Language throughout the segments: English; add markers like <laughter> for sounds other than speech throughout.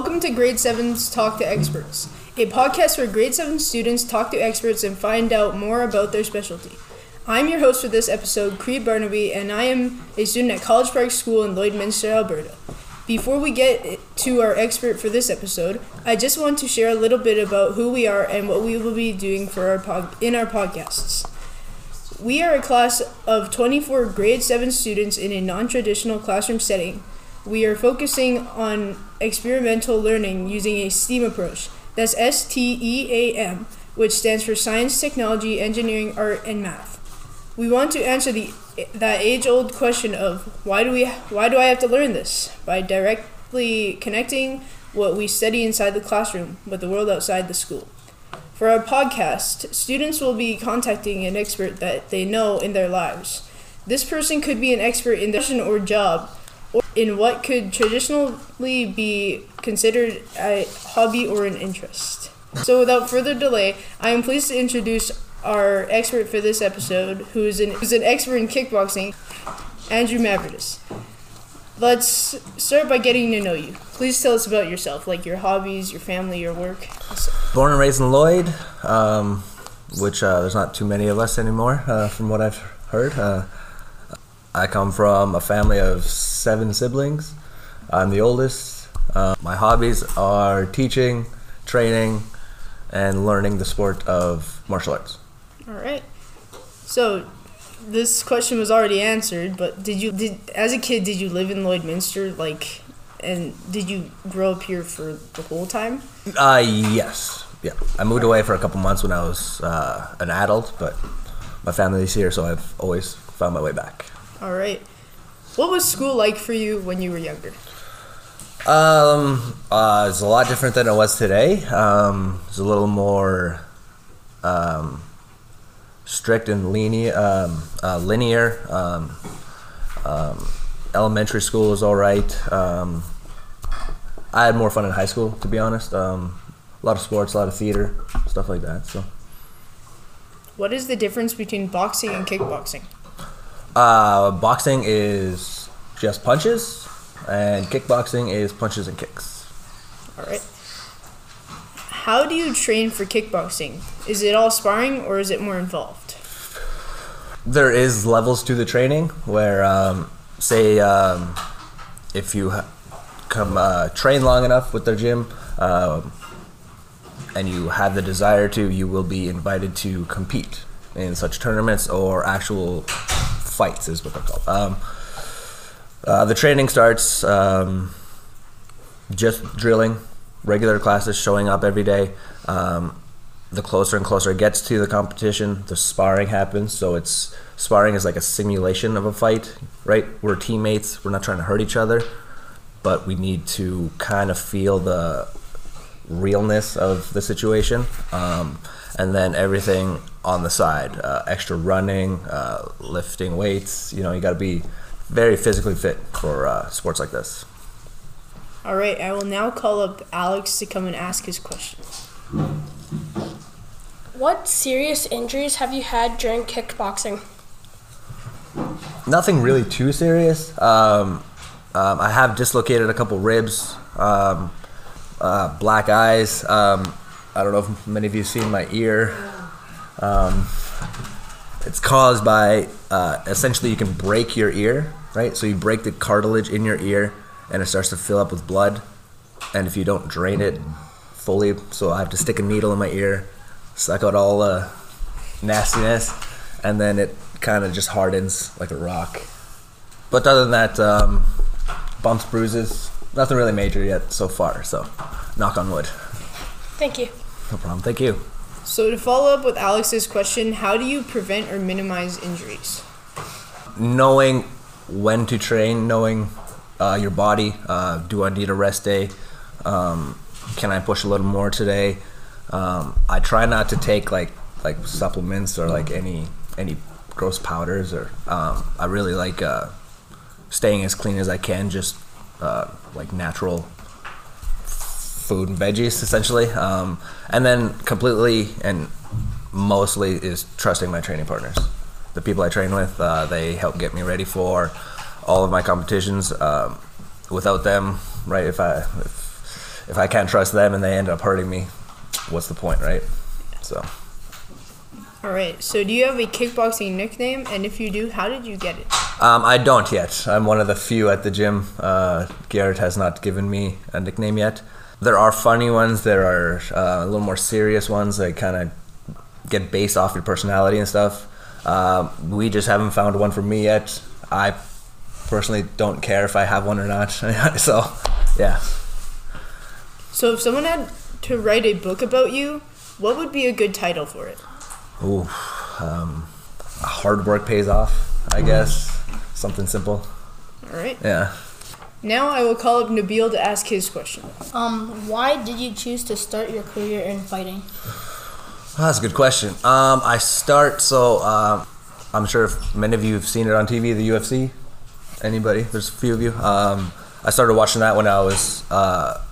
welcome to Grade 7's Talk to Experts, a podcast where grade 7 students talk to experts and find out more about their specialty. I'm your host for this episode, Creed Barnaby, and I am a student at College Park School in Lloydminster, Alberta. Before we get to our expert for this episode, I just want to share a little bit about who we are and what we will be doing for our pod- in our podcasts. We are a class of 24 grade 7 students in a non-traditional classroom setting. We are focusing on experimental learning using a STEAM approach. That's S T E A M, which stands for science, technology, engineering, art, and math. We want to answer the that age-old question of why do we why do I have to learn this by directly connecting what we study inside the classroom with the world outside the school. For our podcast, students will be contacting an expert that they know in their lives. This person could be an expert in their profession or job, in what could traditionally be considered a hobby or an interest. So, without further delay, I am pleased to introduce our expert for this episode, who is an, who's an expert in kickboxing, Andrew Mavridis. Let's start by getting to know you. Please tell us about yourself, like your hobbies, your family, your work. Born and raised in Lloyd, um, which uh, there's not too many of us anymore, uh, from what I've heard. Uh, I come from a family of seven siblings. I'm the oldest. Uh, my hobbies are teaching, training, and learning the sport of martial arts. All right. So, this question was already answered, but did you did as a kid did you live in Lloydminster like and did you grow up here for the whole time? Uh, yes. Yeah. I moved away for a couple months when I was uh, an adult, but my family's here, so I've always found my way back. All right. What was school like for you when you were younger? Um, uh, it's a lot different than it was today. Um, it's a little more um, strict and linear. Um, uh, linear. Um, um, elementary school was all right. Um, I had more fun in high school, to be honest. Um, a lot of sports, a lot of theater, stuff like that. So, What is the difference between boxing and kickboxing? Uh, boxing is just punches, and kickboxing is punches and kicks. All right. How do you train for kickboxing? Is it all sparring or is it more involved? there is levels to the training where um, say um, if you ha- come uh, train long enough with their gym um, and you have the desire to you will be invited to compete in such tournaments or actual fights is what they're called um, uh, the training starts um, just drilling regular classes showing up every day um, the closer and closer it gets to the competition, the sparring happens. So it's sparring is like a simulation of a fight, right? We're teammates. We're not trying to hurt each other, but we need to kind of feel the realness of the situation. Um, and then everything on the side, uh, extra running, uh, lifting weights. You know, you got to be very physically fit for uh, sports like this. All right, I will now call up Alex to come and ask his question. What serious injuries have you had during kickboxing? nothing really too serious. Um, um, I have dislocated a couple ribs, um, uh, black eyes. I don't know if many of you have seen my ear. Um, it's caused by uh, essentially you can break your ear, right? So you break the cartilage in your ear, and it starts to fill up with blood. And if you don't drain it fully, so I have to stick a needle in my ear, suck out all the nastiness, and then it kind of just hardens like a rock. But other than that, um, bumps, bruises, nothing really major yet so far. So, knock on wood. Thank you. No problem. Thank you. So, to follow up with Alex's question, how do you prevent or minimize injuries? Knowing when to train, knowing uh, your body. Uh, do I need a rest day? Um, can I push a little more today? Um, I try not to take like like supplements or like any any gross powders or um, I really like uh, staying as clean as I can, just uh, like natural food and veggies essentially, um, and then completely and mostly is trusting my training partners. The people I train with, uh, they help get me ready for all of my competitions. Um, without them, right? If I if if I can't trust them and they end up hurting me, what's the point, right? So. All right. So, do you have a kickboxing nickname? And if you do, how did you get it? Um, I don't yet. I'm one of the few at the gym. Uh, Garrett has not given me a nickname yet. There are funny ones. There are uh, a little more serious ones that kind of get based off your personality and stuff. Uh, we just haven't found one for me yet. I personally don't care if I have one or not. <laughs> so, yeah. So, if someone had to write a book about you, what would be a good title for it? Ooh, um, hard work pays off, I guess. Something simple. All right. Yeah. Now I will call up Nabil to ask his question. Um, why did you choose to start your career in fighting? Oh, that's a good question. Um, I start so um, I'm sure if many of you have seen it on TV, the UFC. Anybody? There's a few of you. Um, I started watching that when I was uh,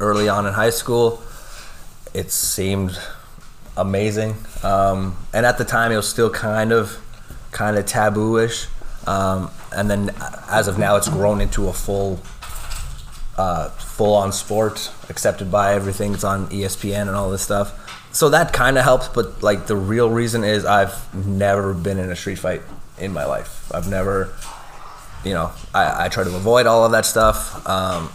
early on in high school. It seemed amazing, um, and at the time it was still kind of kind of taboo-ish. Um, and then as of now, it's grown into a full uh, full-on sport, accepted by everything. It's on ESPN and all this stuff. So that kind of helps, but like the real reason is I've never been in a street fight in my life. I've never, you know, I, I try to avoid all of that stuff. Um,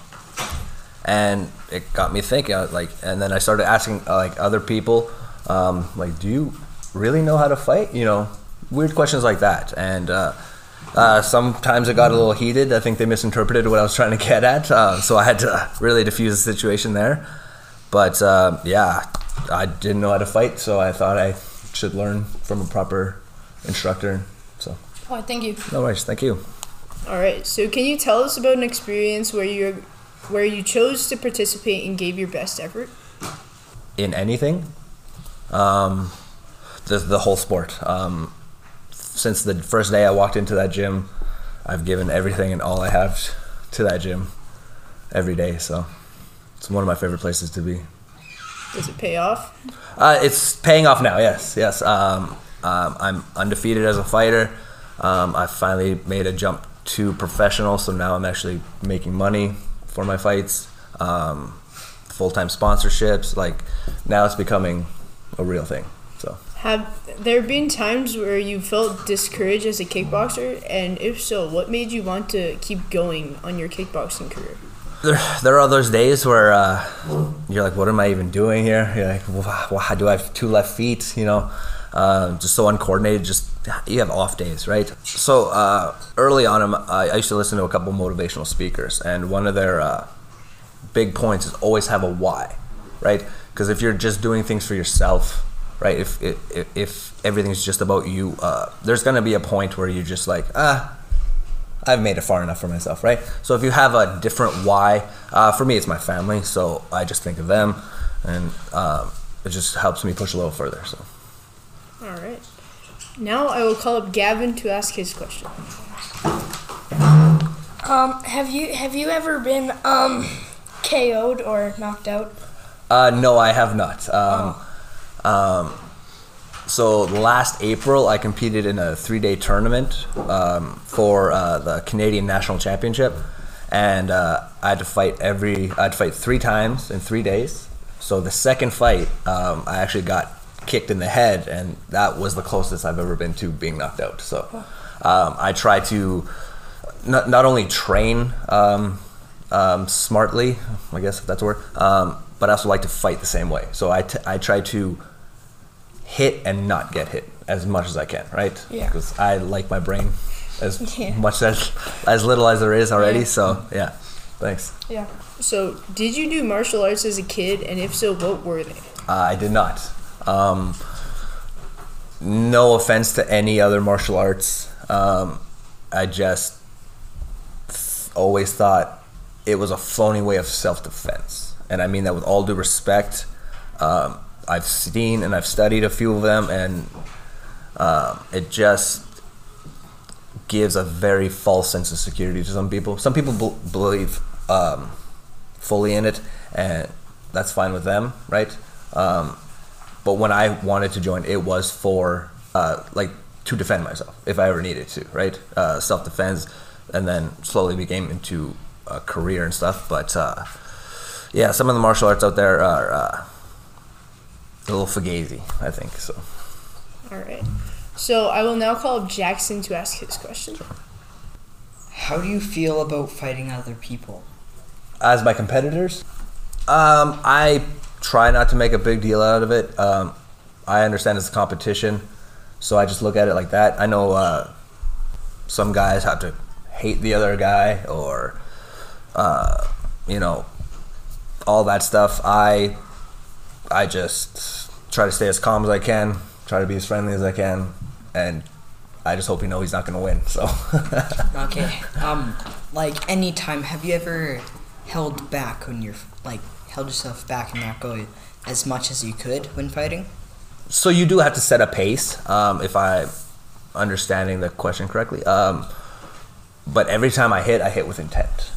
and it got me thinking, like, and then I started asking uh, like other people, um, like, do you really know how to fight? You know, weird questions like that. And uh, uh, sometimes it got a little heated. I think they misinterpreted what I was trying to get at, uh, so I had to really diffuse the situation there. But uh, yeah, I didn't know how to fight, so I thought I should learn from a proper instructor. So Oh, thank you. no worries, thank you. All right. So, can you tell us about an experience where you where you chose to participate and gave your best effort? in anything. Um, the the whole sport. Um, since the first day I walked into that gym, I've given everything and all I have to that gym every day. So it's one of my favorite places to be. Does it pay off? Uh, it's paying off now. Yes, yes. Um, um, I'm undefeated as a fighter. Um, I finally made a jump to professional, so now I'm actually making money for my fights. Um, Full time sponsorships. Like now, it's becoming a real thing. So Have there been times where you felt discouraged as a kickboxer? And if so, what made you want to keep going on your kickboxing career? there, there are those days where uh, you're like, what am I even doing here? You're like, wow, do I have two left feet? You know, uh, just so uncoordinated. Just you have off days, right? So uh, early on, I used to listen to a couple motivational speakers, and one of their uh, big points is always have a why, right? Because if you're just doing things for yourself, right? If if, if everything's just about you, uh, there's gonna be a point where you're just like, ah, I've made it far enough for myself, right? So if you have a different why, uh, for me it's my family, so I just think of them, and um, it just helps me push a little further. So All right. Now I will call up Gavin to ask his question. Um, have you have you ever been um KO'd or knocked out? uh, no, I have not. Um, um, so last April, I competed in a three-day tournament um, for uh, the Canadian National Championship, and uh, I had to fight every. I had to fight three times in three days. So the second fight, um, I actually got kicked in the head, and that was the closest I've ever been to being knocked out. So um, I try to not, not only train um, um, smartly, I guess if that's a word, um, but I also like to fight the same way. So I, t- I try to hit and not get hit as much as I can, right? Yeah. Because I like my brain as <laughs> Yeah. much as as little as there is already. Yeah. So yeah, thanks. Yeah. So, did you do martial arts as a kid? And if so, what were they? Uh, I did not. Um, no offense to any other martial arts. Um, I just th- always thought it was a phony way of self defense. And I mean that with all due respect. Um, I've seen and I've studied a few of them, and um, it just gives a very false sense of security to some people. Some people bel believe um, fully in it, and that's fine with them, right? Um, but when I wanted to join, it was for uh, like to defend myself if I ever needed to, right? Uh, Self defense, and then slowly became into a career and stuff. But uh, yeah, some of the martial arts out there are uh, a little fugazi, I think. So All right. So I will now call up Jackson to ask his question. How do you feel about fighting other people? as my competitors, um, I try not to make a big deal out of it. Um, I understand it's a competition, so I just look at it like that. I know uh, some guys have to hate the other guy or, uh, you know, all that stuff. I, I just try to stay as calm as I can, try to be as friendly as I can, and I just hope you know he's not going to win. So. <laughs> Okay. Um, like anytime, have you ever held back when you're like held yourself back and not go as much as you could when fighting? So you do have to set a pace, um, if I understanding the question correctly. Um, but every time I hit, I hit with intent.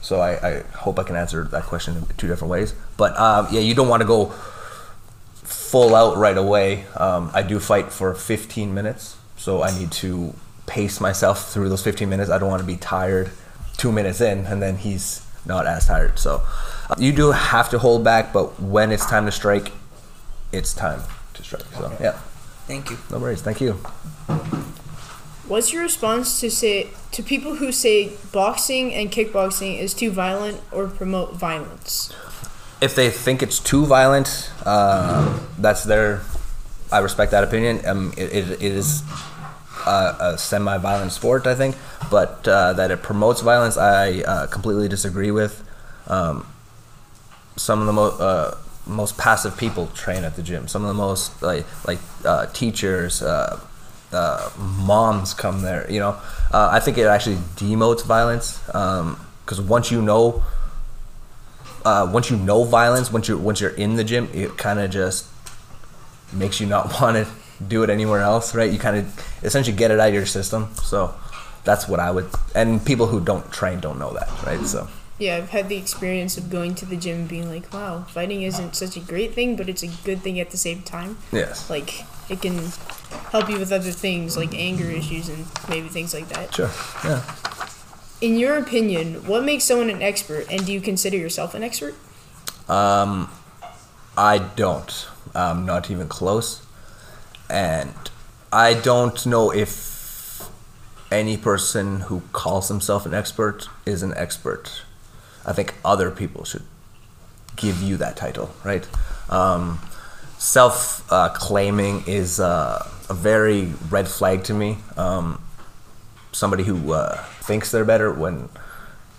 So I, I hope I can answer that question in two different ways. But um, yeah, you don't want to go full out right away. Um, I do fight for 15 minutes, so I need to pace myself through those 15 minutes. I don't want to be tired two minutes in, and then he's not as tired. So uh, you do have to hold back, but when it's time to strike, it's time to strike. So yeah, Thank you. no worries. Thank you. What's your response to say to people who say boxing and kickboxing is too violent or promote violence? If they think it's too violent, uh, that's their. I respect that opinion. Um, it, it, it is a, a semi-violent sport, I think, but uh, that it promotes violence, I uh, completely disagree with. Um, some of the most uh, most passive people train at the gym. Some of the most like like uh, teachers, uh, moms come there. You know, I think it actually demotes violence because once you know, uh, once you know violence, once you once you're in the gym, it kind of just makes you not <laughs> want to do it anywhere else, right? You kind of essentially get it out of your system. So that's what I would. And people who don't train don't know that, right? So. Yeah, I've had the experience of going to the gym and being like, wow, fighting isn't such a great thing, but it's a good thing at the same time. Yes. Like, it can help you with other things like anger issues and maybe things like that. Sure. Yeah. In your opinion, what makes someone an expert, and do you consider yourself an expert? Um, I don't. Um, not even close. And I don't know if any person who calls himself an expert is an expert. I think other people should give you that title, right? Um, Self uh, claiming is uh, a very red flag to me. Um, somebody who uh, thinks they're better when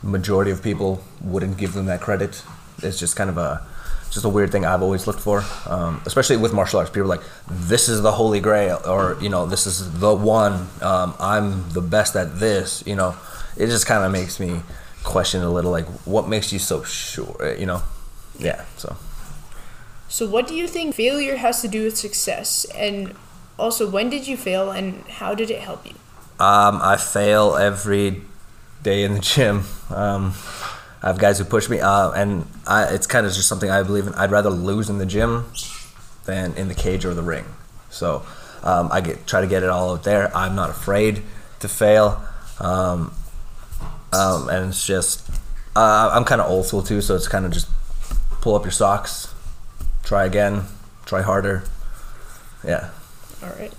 majority of people wouldn't give them that credit. It's just kind of a just a weird thing I've always looked for, um, especially with martial arts. People like, "This is the holy grail," or you know, "This is the one." Um, I'm the best at this. You know, it just kind of makes me question a little, like, what makes you so sure? You know, yeah. So So, what do you think failure has to do with success? And also, when did you fail, and how did it help you? Um, I fail every day in the gym. Um, I have guys who push me, uh, and I, it's kind of just something I believe in. I'd rather lose in the gym than in the cage or the ring. So um, I get try to get it all out there. I'm not afraid to fail, um, um, and it's just uh, I'm kind of old school too. So it's kind of just pull up your socks, try again, try harder. Yeah. All right.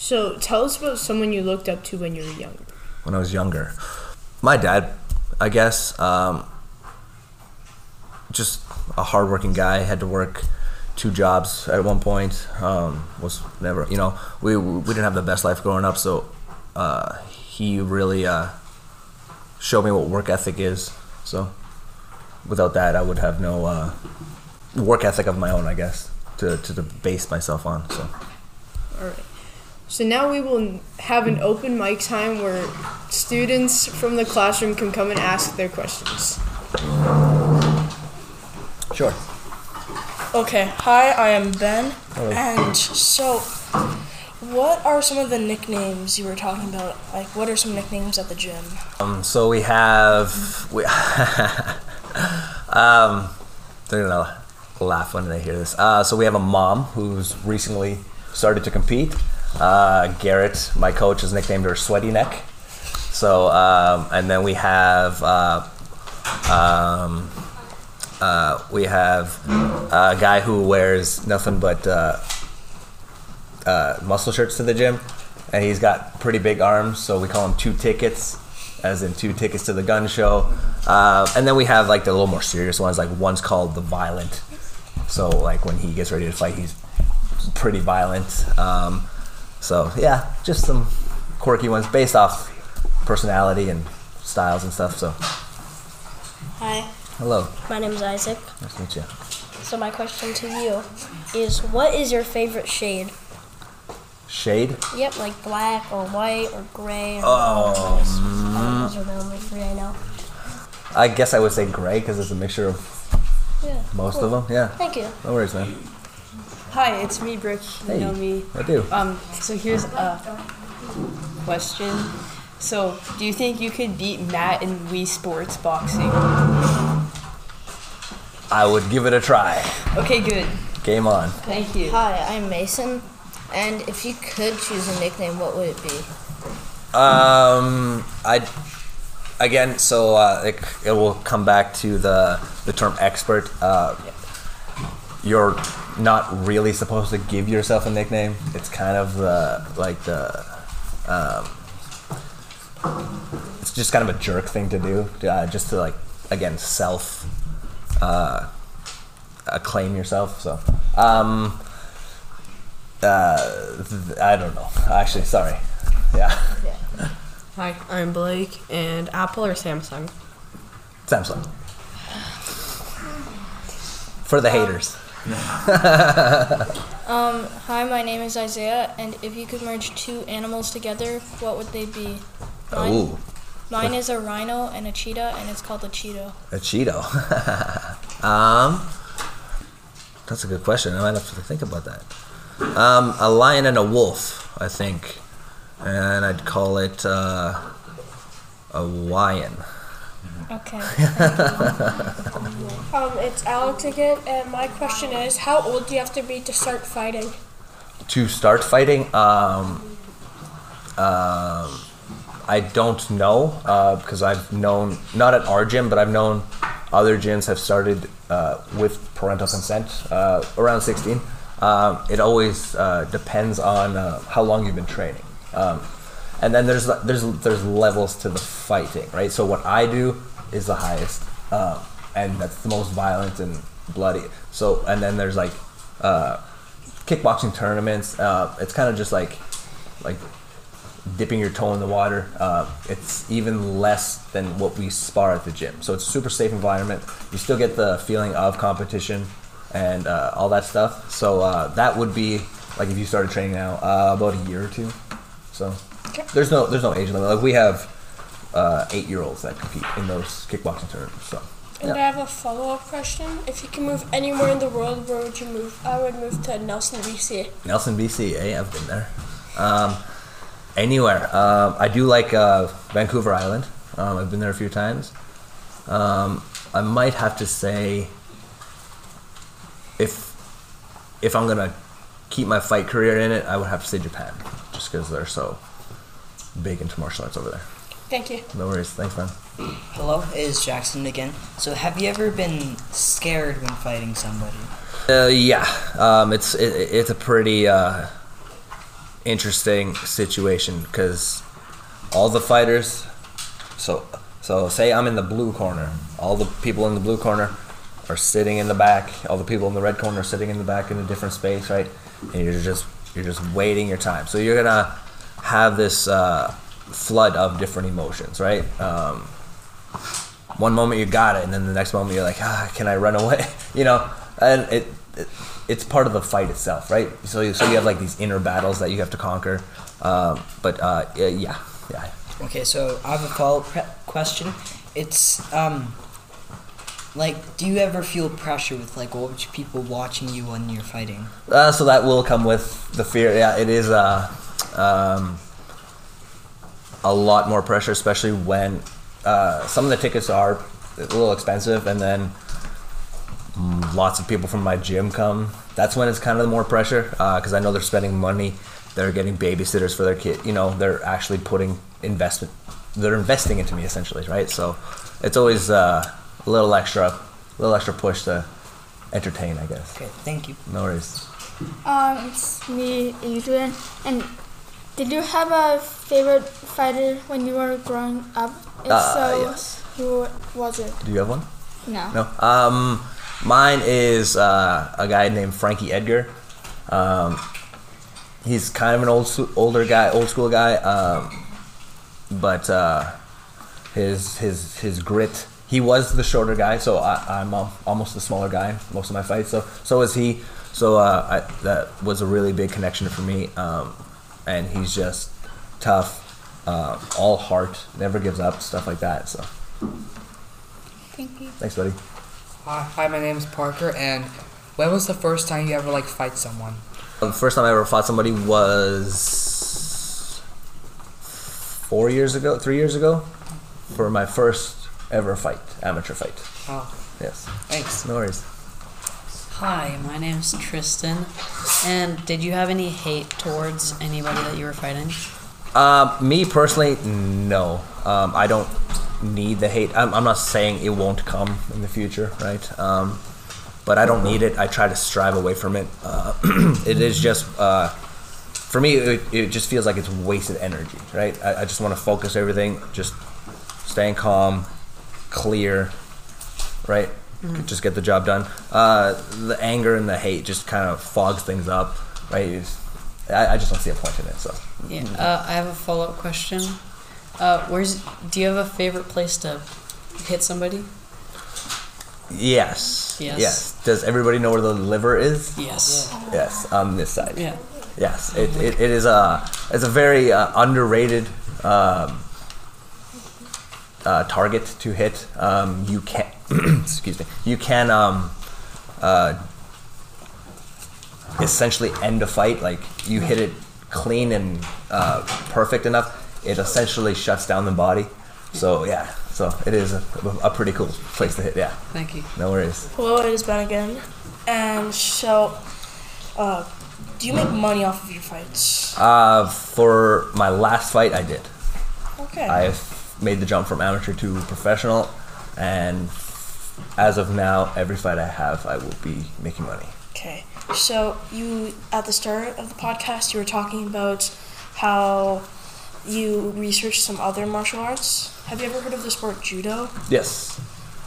So, tell us about someone you looked up to when you were younger. when I was younger. My dad, I guess, um, just a hardworking guy. Had to work two jobs at one point. Um, was never, you know, we we didn't have the best life growing up. So uh, he really uh, showed me what work ethic is. So without that, I would have no uh, work ethic of my own, I guess, to to, to base myself on. So. All right. So now we will have an open mic time where students from the classroom can come and ask their questions. Sure. Okay, hi, I am Ben. Hello. And so, what are some of the nicknames you were talking about? Like, what are some nicknames at the gym? Um, so we have we <laughs> um, they're gonna laugh when they hear this. Uh, so we have a mom who's recently started to compete. Uh, Garrett, my coach, has nicknamed her Sweaty Neck. So um, and then we have uh, um, uh, we have a guy who wears nothing but uh, uh, muscle shirts to the gym, and he's got pretty big arms, so we call him two tickets, as in two tickets to the gun show. Uh, and then we have like the little more serious ones, like one's called the violent. So like when he gets ready to fight, he's pretty violent. Um, so yeah, just some quirky ones based off personality and styles and stuff. So Hi, hello, my name is Isaac. nice to meet you. So my question to you is, what is your favorite shade? Shade. Yep, like black or white or gray. Or Oh, Um, those are the only three I know. I guess I would say gray because it's a mixture of Yeah. most cool. of them. Yeah, Thank you. no worries, man. Hi, it's me, Brooke. You Hey. know me. I do. Um, so here's a question. So, do you think you could beat Matt in Wii Sports boxing? I would give it a try. Okay, good. Game on. Thank you. Hi, I'm Mason, and if you could choose a nickname, what would it be? Um, I again, so uh, it, it will come back to the the term expert. Uh, you're not really supposed to give yourself a nickname. It's kind of the like the. Um, it's just kind of a jerk thing to do, uh, just to like again self uh, acclaim yourself. So, um, uh, th- I don't know. Actually, sorry. Yeah. Hi, I'm Blake, and Apple or Samsung? Samsung. For the haters. <laughs> Um, hi, my name is Isaiah, and if you could merge two animals together, what would they be? Mine, Ooh, mine is a rhino and a cheetah, and it's called a Cheeto. a Cheeto. <laughs> um, that's a good question. I might have to think about that. Um, a lion and a wolf, I think, and I'd call it uh, a lion. Okay. <laughs> Um, it's Alex again, and my question is, how old do you have to be to start fighting? To start fighting, um, um, I don't know uh, because I've known not at our gym, but I've known other gyms have started uh, with parental consent uh, around 16. Um, it always uh, depends on uh, how long you've been training, um, and then there's there's there's levels to the fighting, right? So what I do is the highest, um, and that's the most violent and bloody. So and then there's like uh, kickboxing tournaments. Uh, it's kind of just like like dipping your toe in the water. Uh, it's even less than what we spar at the gym. So it's a super safe environment. You still get the feeling of competition and uh, all that stuff. So uh, that would be like if you started training now, uh, about a year or two. So there's no there's no age limit. Like we have uh, eight year olds that compete in those kickboxing tournaments. So And I have a follow-up question. If you can move anywhere in the world, where would you move? I would move to Nelson, BC. Nelson, BC. Eh? I've been there. Um, anywhere. Um, I do like uh, Vancouver Island. Um, I've been there a few times. Um, I might have to say, if if I'm gonna keep my fight career in it, I would have to say Japan, just because they're so big into martial arts over there. Thank you. No worries. Thanks, man. Hello, it is Jackson again. So, have you ever been scared when fighting somebody? Uh, yeah, um, it's it, it's a pretty uh, interesting situation because all the fighters. So so say I'm in the blue corner. All the people in the blue corner are sitting in the back. All the people in the red corner are sitting in the back in a different space, right? And you're just you're just waiting your time. So you're gonna have this uh, flood of different emotions, right? Um, one moment you got it, and then the next moment you're like, ah, can I run away? <laughs> You know, and it, it it's part of the fight itself, right? So you, so you have like these inner battles that you have to conquer. Um, but uh, yeah, yeah. Okay, so I have a follow up question. It's um, like, do you ever feel pressure with like older people watching you when you're fighting? Uh, so that will come with the fear. Yeah, it is uh, um, a lot more pressure, especially when uh, some of the tickets are a little expensive, and then lots of people from my gym come. That's when it's kind of more pressure because I know they're spending money. They're getting babysitters for their kid. You know, they're actually putting investment. They're investing into me essentially, right? So it's always uh, a little extra a little extra push to entertain, I guess. Okay, thank you. No worries. Um, it's me, Adrian. And did you have a favorite fighter when you were growing up? If Uh, so, yes. who was it? Do you have one? No. No. Um, mine is uh, a guy named Frankie Edgar. Um, he's kind of an old older guy, old school guy. Um, but uh, his his his grit. He was the shorter guy, so I, I'm al- almost the smaller guy most of my fights. So so is he. So uh, I, that was a really big connection for me. Um, and he's just tough, uh, all heart, never gives up, stuff like that. So Thank you. thanks, buddy. Hi, hi, my name is Parker, and when was the first time you ever like fight someone? The first time I ever fought somebody was four years ago, three years ago, for my first ever fight, amateur fight. Oh, Yes, thanks. no worries. Hi, my name's Tristan. And did you have any hate towards anybody that you were fighting? Um, me personally, no. Um, I don't need the hate. I'm, I'm not saying it won't come in the future, right? Um, but I don't need it. I try to strive away from it. Uh, <clears throat> it is just, uh, for me, it, it just feels like it's wasted energy, right? I, I just want to focus everything, just staying calm, clear, right? Just get the job done. Uh, the anger and the hate just kind of fogs things up, right? It's- I, I just don't see a point in it, so. Yeah. Uh, I have a follow up question. Uh, where's do you have a favorite place to hit somebody? Yes. Yes. Yes. Does everybody know where the liver is? Yes. Yes, on this side. Yeah. Yes, it, it, it is a it's a very uh, underrated um, uh, target to hit. Um, you can <clears throat> excuse me. You can um, uh, essentially end a fight. Like you hit it clean and uh, perfect enough, it essentially shuts down the body. So yeah, so it is a, a pretty cool place to hit. Yeah, Thank you. no worries. Hello, it is Ben again. And so, uh, do you make money off of your fights? Uh, for my last fight, I did. Okay. I've made the jump from amateur to professional, and as of now, every fight I have, I will be making money. Okay. So you at the start of the podcast you were talking about how you researched some other martial arts. Have you ever heard of the sport judo? Yes,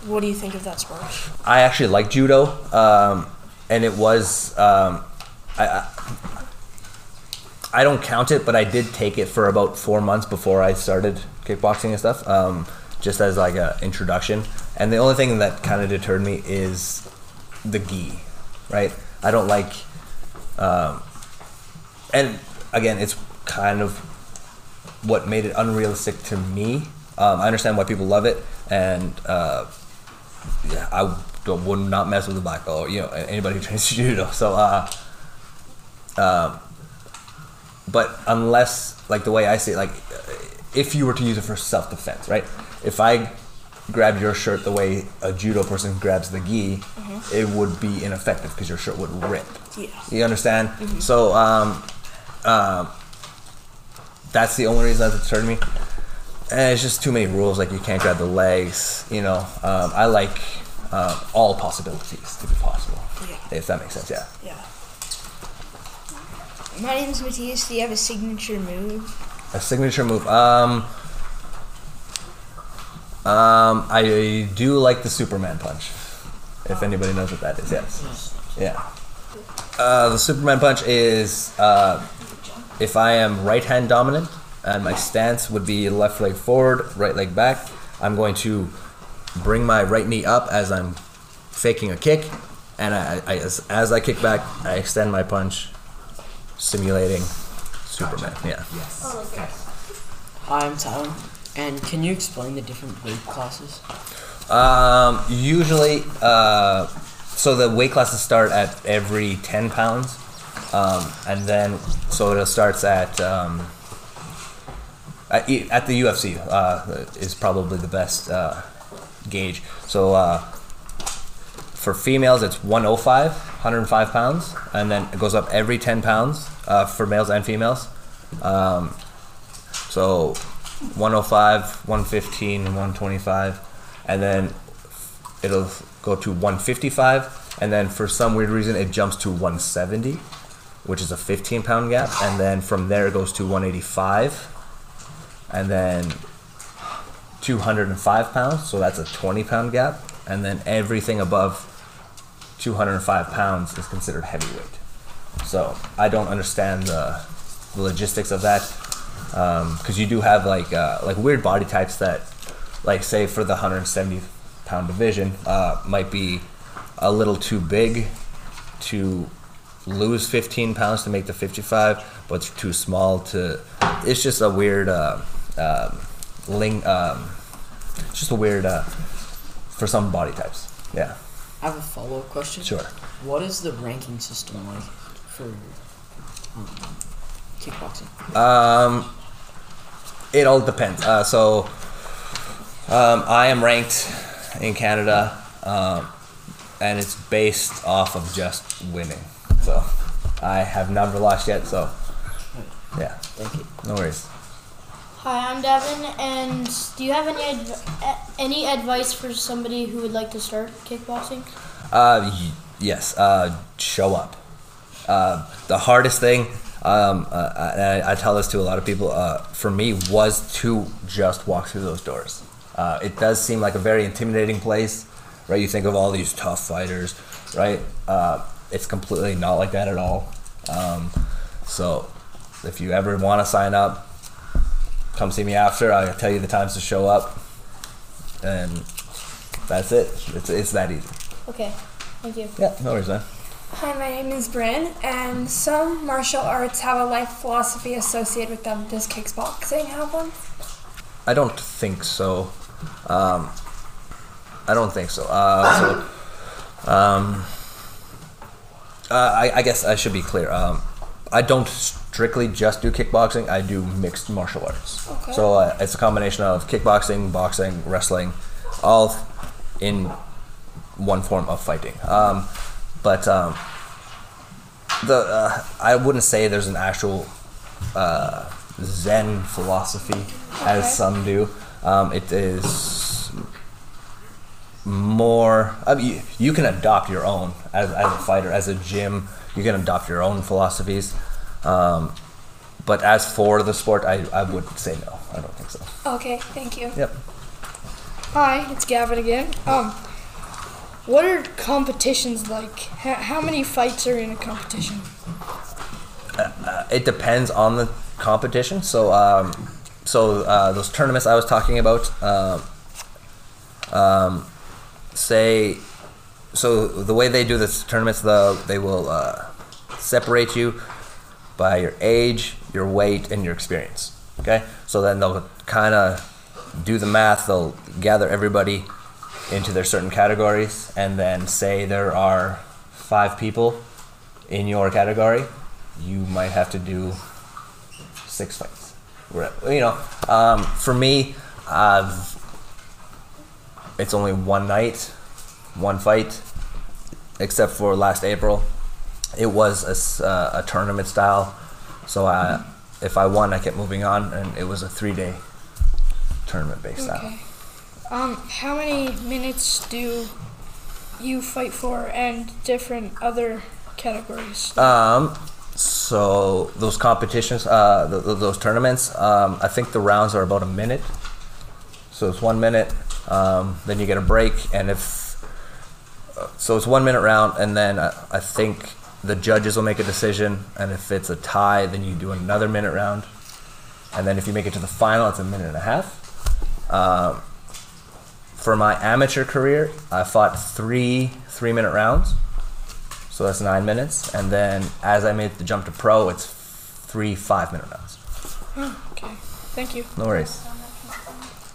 What do you think of that sport? I actually like judo, um, and it was um, I, I I don't count it, but I did take it for about four months before I started kickboxing and stuff, um, just as like a introduction. And the only thing that kind of deterred me is the gi, right? I don't like, um, and again, it's kind of what made it unrealistic to me. Um, I understand why people love it, and uh, yeah, I would not mess with a black belt or you know anybody who trains judo. So, uh, um, but unless like the way I see it, like if you were to use it for self defense, right? If I grabbed your shirt the way a judo person grabs the gi, it would be ineffective because your shirt would rip. Yeah. You understand? So, um, um, that's the only reason that deterred me. And it's just too many rules. Like you can't grab the legs. You know, um, I like um, all possibilities to be possible. Yeah. If that makes sense, yeah. Yeah. My name's Matthias. Do you have a signature move? A signature move. Um, um, I do like the Superman punch. If anybody knows what that is, yes. Yeah. Uh, the Superman punch is uh, if I am right hand dominant and my stance would be left leg forward, right leg back, I'm going to bring my right knee up as I'm faking a kick, and I, I as, as I kick back, I extend my punch, simulating Superman. Yeah. Hi, I'm Tyler. And can you explain the different weight classes? Um, usually, uh, so the weight classes start at every 10 pounds. Um, and then, so it starts at, um, at, at the UFC, uh, is probably the best, uh, gauge. So, uh, for females, it's 105, 105 pounds, and then it goes up every 10 pounds, uh, for males and females. Um, so 105, 115, and 125, and then it'll go to 155, and then for some weird reason it jumps to 170, which is a 15 pound gap, and then from there it goes to 185, and then 205 pounds, so that's a 20 pound gap, and then everything above 205 pounds is considered heavyweight. So I don't understand the, the logistics of that because you do have like uh, like weird body types that, like say for the 170 pound division, uh, might be a little too big to lose 15 pounds to make the 55, but it's too small to. It's just a weird uh, um, ling. Um, it's just a weird uh, for some body types. Yeah. I have a follow up question. Sure. What is the ranking system like for um, kickboxing? Um, it all depends. Uh, so, um, I am ranked in Canada, um, and it's based off of just winning. So, I have never lost yet. So, yeah. Thank you. No worries. Hi, I'm Devin, and do you have any adv- any advice for somebody who would like to start kickboxing? Uh, y- yes. Uh, show up. Uh, the hardest thing, um, uh, I, I tell this to a lot of people, uh, for me was to just walk through those doors. Uh, it does seem like a very intimidating place, right? You think of all these tough fighters, right? Uh, it's completely not like that at all. Um, so, if you ever want to sign up, come see me after. I'll tell you the times to show up, and that's it. It's, it's that easy. Okay, thank you. Yeah, no worries, man. Hi, my name is Bryn, and some martial arts have a life philosophy associated with them. Does kickboxing have one? I don't think so. Um, I don't think so. Uh, so, um, uh, I, I guess I should be clear. Um, I don't strictly just do kickboxing. I do mixed martial arts. Okay. So uh, it's a combination of kickboxing, boxing, wrestling, all in one form of fighting. Um, but um, the uh, I wouldn't say there's an actual uh, Zen philosophy as Okay. some do. Um, it is more. I mean, you, you can adopt your own as, as a fighter, as a gym. You can adopt your own philosophies. Um, but as for the sport, I, I would say no. I don't think so. Okay, thank you. Yep. Hi, it's Gavin again. Um, what are competitions like? H- how many fights are in a competition? Uh, it depends on the competition. So, um, so uh, those tournaments I was talking about, um, um, say, so the way they do this tournaments, the they will uh, separate you by your age, your weight, and your experience. Okay, so then they'll kind of do the math. They'll gather everybody into their certain categories, and then say there are five people in your category. You might have to do six fights. You know, um, for me, I've it's only one night, one fight, except for last April. It was a, uh, a tournament style, so I, if I won, I kept moving on, and it was a three day tournament based style. Um, how many minutes do you fight for, and different other categories? Um, so those competitions, uh, th- th- those tournaments, um, I think the rounds are about a minute. So it's one minute, um, then you get a break, and if uh, so, it's one minute round, and then I, I think the judges will make a decision, and if it's a tie, then you do another minute round, and then if you make it to the final, it's a minute and a half. Um, for my amateur career, I fought three three minute rounds. So that's nine minutes. And then as I made the jump to pro, it's three five minute rounds. Oh, okay. Thank you. No worries.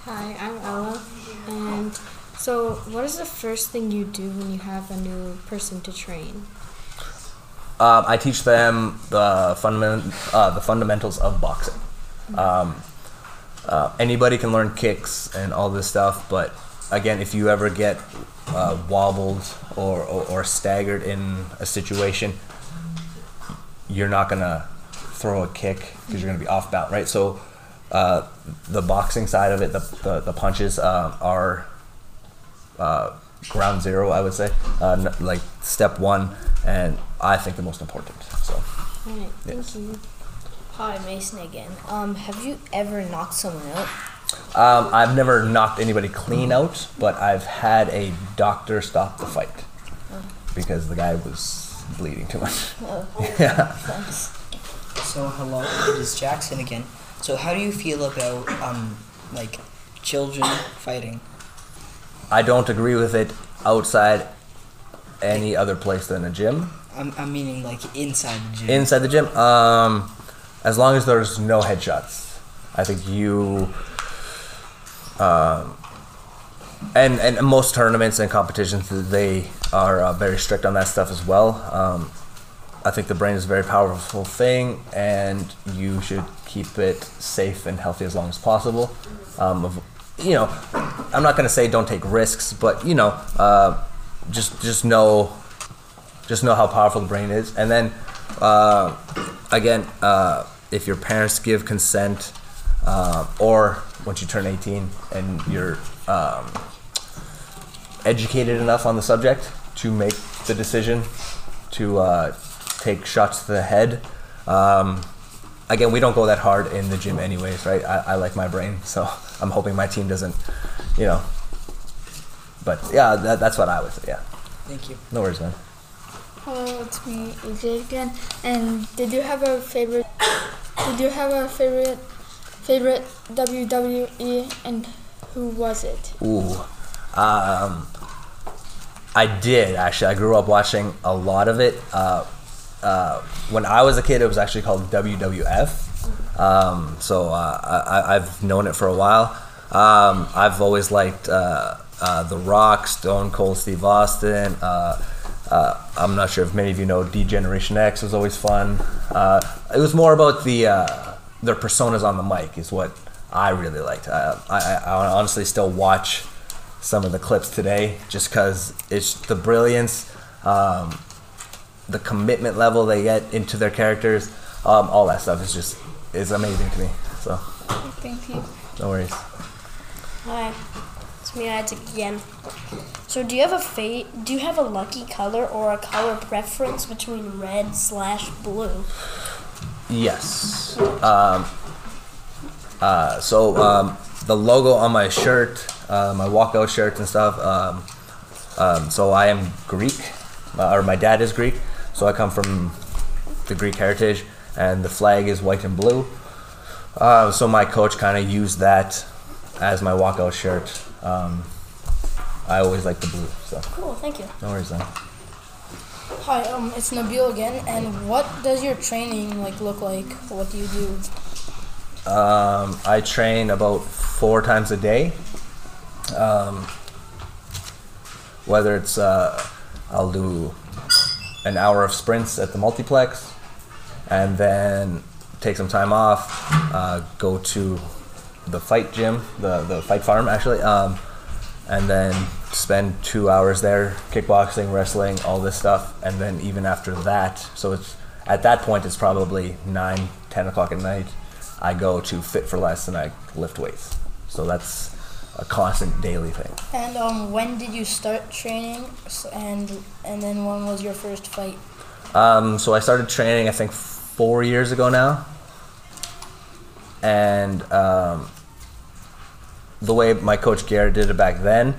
Hi, I'm Ella. And so, what is the first thing you do when you have a new person to train? Um, I teach them the fundament, uh, the fundamentals of boxing. Um, uh, anybody can learn kicks and all this stuff, but again, if you ever get uh, wobbled or, or, or staggered in a situation, you're not gonna throw a kick because you're gonna be off balance, right? So, uh, the boxing side of it, the the, the punches uh, are uh, ground zero, I would say, uh, n- like step one, and I think the most important. So. Alright, thank you. Hi, Mason again. Um, have you ever knocked someone out? Um, I've never knocked anybody clean out, but I've had a doctor stop the fight because the guy was bleeding too much. Oh, <laughs> yeah. So hello, it is Jackson again. So how do you feel about um like children fighting? I don't agree with it outside any other place than a gym. I'm, I'm meaning like inside the gym. Inside the gym, um, as long as there's no headshots, I think you. Um, and and most tournaments and competitions they are uh, very strict on that stuff as well. Um, I think the brain is a very powerful thing, and you should keep it safe and healthy as long as possible. Um, you know, I'm not to say don't take risks, but you know, uh, just just know just know how powerful the brain is. And then, uh, again, uh, if your parents give consent, uh, or once you turn 18 and you're um, educated enough on the subject to make the decision to uh, take shots to the head. Um, again, we don't go that hard in the gym, anyways, right? I, I like my brain, so <laughs> I'm hoping my team doesn't, you know. But yeah, that, that's what I would say. Yeah. Thank you. No worries, man. Hello, it's me, AJ again. And did you have a favorite? Did you have a favorite favorite WWE and who was it? Ooh. Um, I did actually. I grew up watching a lot of it. Uh, uh, when I was a kid, it was actually called WWF. Um, so uh, I, I've known it for a while. Um, I've always liked uh, uh, The Rock, Stone Cold Steve Austin. Uh, I'm not sure if many of you know D Generation X was always fun. It was more about the their personas on the mic is what I really liked. I, I, I honestly still watch some of the clips today just because it's the brilliance, um, the commitment level they get into their characters, um, all that stuff is just is amazing to me. So Thank you. no worries. Hi, it's me, again. So, do you have a fa- Do you have a lucky color or a color preference between red slash blue? Yes. Um, uh, so um, the logo on my shirt, uh, my walkout shirts and stuff. Um, um, so I am Greek, uh, or my dad is Greek. So I come from the Greek heritage, and the flag is white and blue. Uh, so my coach kind of used that as my walkout shirt. Um, I always like the blue. So Cool, thank you. no worries then. Hi, um, it's Nabil again. And what does your training like look like? What do you do? Um, I train about four times a day. Um, whether it's uh, I'll do an hour of sprints at the multiplex, and then take some time off, uh, go to the fight gym, the the fight farm actually, um, and then spend two hours there, kickboxing, wrestling, all this stuff, and then even after that, so it's at that point it's probably nine, ten o'clock at night. I go to Fit for Less and I lift weights. So that's a constant daily thing. And um, when did you start training? And and then when was your first fight? Um, so I started training, I think, four years ago now. And um, the way my coach Garrett did it back then,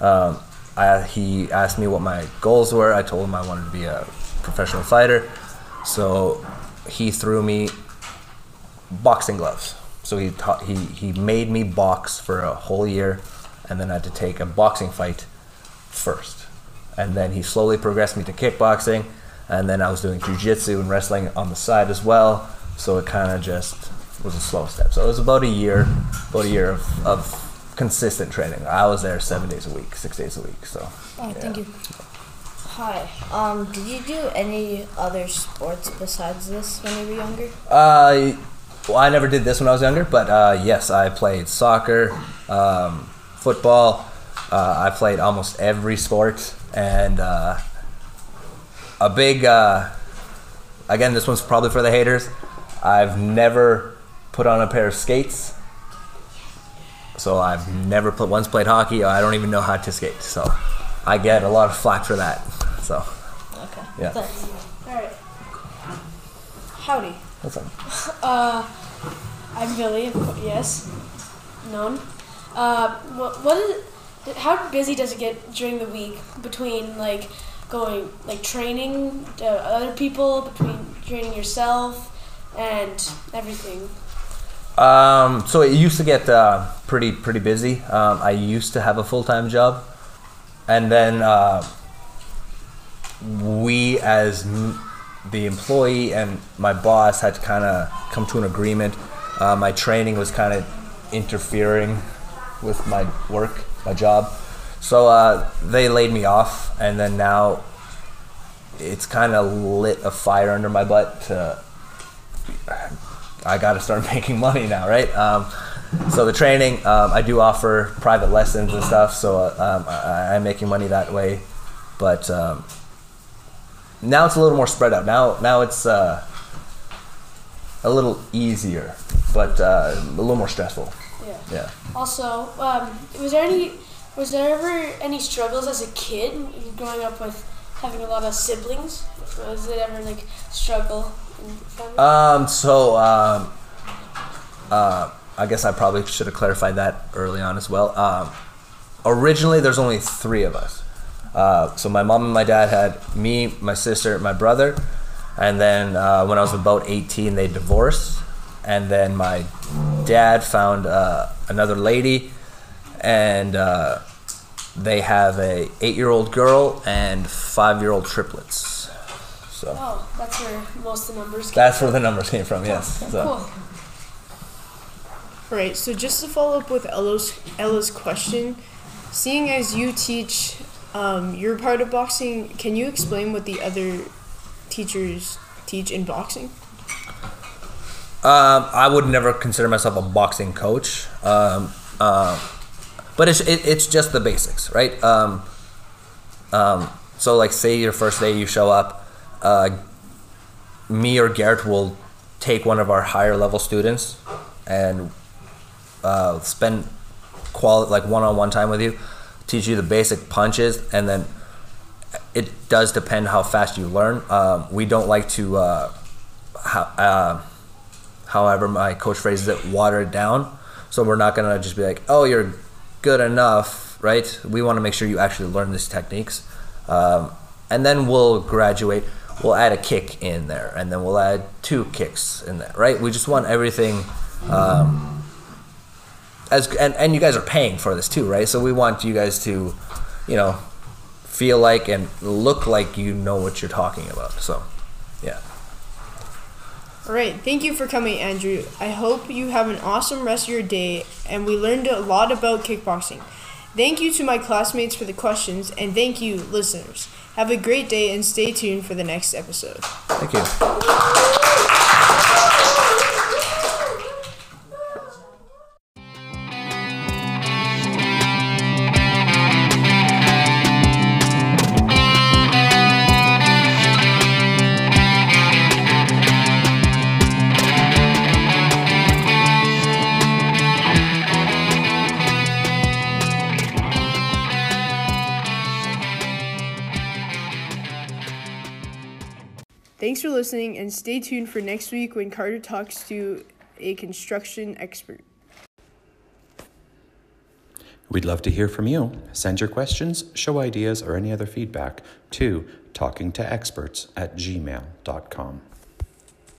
um, I, he asked me what my goals were. I told him I wanted to be a professional fighter. So he threw me boxing gloves. So he taught, he he made me box for a whole year, and then I had to take a boxing fight first, and then he slowly progressed me to kickboxing, and then I was doing jujitsu and wrestling on the side as well. So it kind of just was a slow step. So it was about a year, about a year of, of consistent training. I was there seven days a week, six days a week. So Oh, thank you. Hi. Um, did you do any other sports besides this when you were younger? Uh, well, I never did this when I was younger, but uh, yes, I played soccer, um, football. Uh, I played almost every sport, and uh, a big. Uh, again, this one's probably for the haters. I've never put on a pair of skates, so I've never put, once played hockey. I don't even know how to skate. So I get a lot of flack for that. So Okay. Yeah. Thanks. All right. Howdy. What's up? <laughs> Uh, I'm Billy. Yes, known. Uh, what what is? It, how busy does it get during the week between like going like training uh, other people, between training yourself, and everything? Um, so it used to get uh, pretty pretty busy. Um, I used to have a full time job, and then uh, we, as m- the employee and my boss, had to kind of come to an agreement. Uh, my training was kind of interfering with my work, my job, so uh, they laid me off, and then now it's kind of lit a fire under my butt to I got to start <laughs> making money now, right? Um, so the training, um, I do offer private lessons and stuff, so uh, um, I, I'm making money that way. But um, now it's a little more spread out. Now, now it's uh, a little easier, but uh, a little more stressful. Yeah. Yeah. Also, um, was there any was there ever any struggles as a kid growing up with having a lot of siblings? Was it ever like struggle in your family? Um, so, um, uh, I guess I probably should have clarified that early on as well. Um, originally, there's only three of us. Uh, so my mom and my dad had me, my sister, my brother, and then uh, when I was about 18, they divorced, and then my dad found uh, another lady, and uh, they have a eight-year-old girl and five-year-old triplets. So. Oh, that's where most of the numbers. Came That's from. where the numbers came from, yes. So. Cool. Right. So just to follow up with Ella's Ella's question, seeing as you teach, um, you're part of boxing. Can you explain what the other teachers teach in boxing? Um, I would never consider myself a boxing coach, um, uh, but it's it, it's just the basics, right? Um, um, so, like, say your first day you show up, uh, me or Garrett will take one of our higher level students and uh, spend quality like one on one time with you, teach you the basic punches, and then it does depend how fast you learn. Um, we don't like to. Uh, uh, however my coach phrases it, water it down. So we're not gonna just be like, oh, you're good enough, right? We want to make sure you actually learn these techniques, um, and then we'll graduate. We'll add a kick in there, and then we'll add two kicks in there, right? We just want everything. Um, as and, and you guys are paying for this too, right? So we want you guys to, you know, feel like and look like you know what you're talking about. So, yeah. All right. Thank you for coming, Andrew. I hope you have an awesome rest of your day, and we learned a lot about kickboxing. Thank you to my classmates for the questions, and thank you, listeners. Have a great day and stay tuned for the next episode. Thank you. Thanks for listening, and stay tuned for next week when Carter talks to a construction expert. We'd love to hear from you. Send your questions, show ideas, or any other feedback to talkingtoexperts at gmail.com.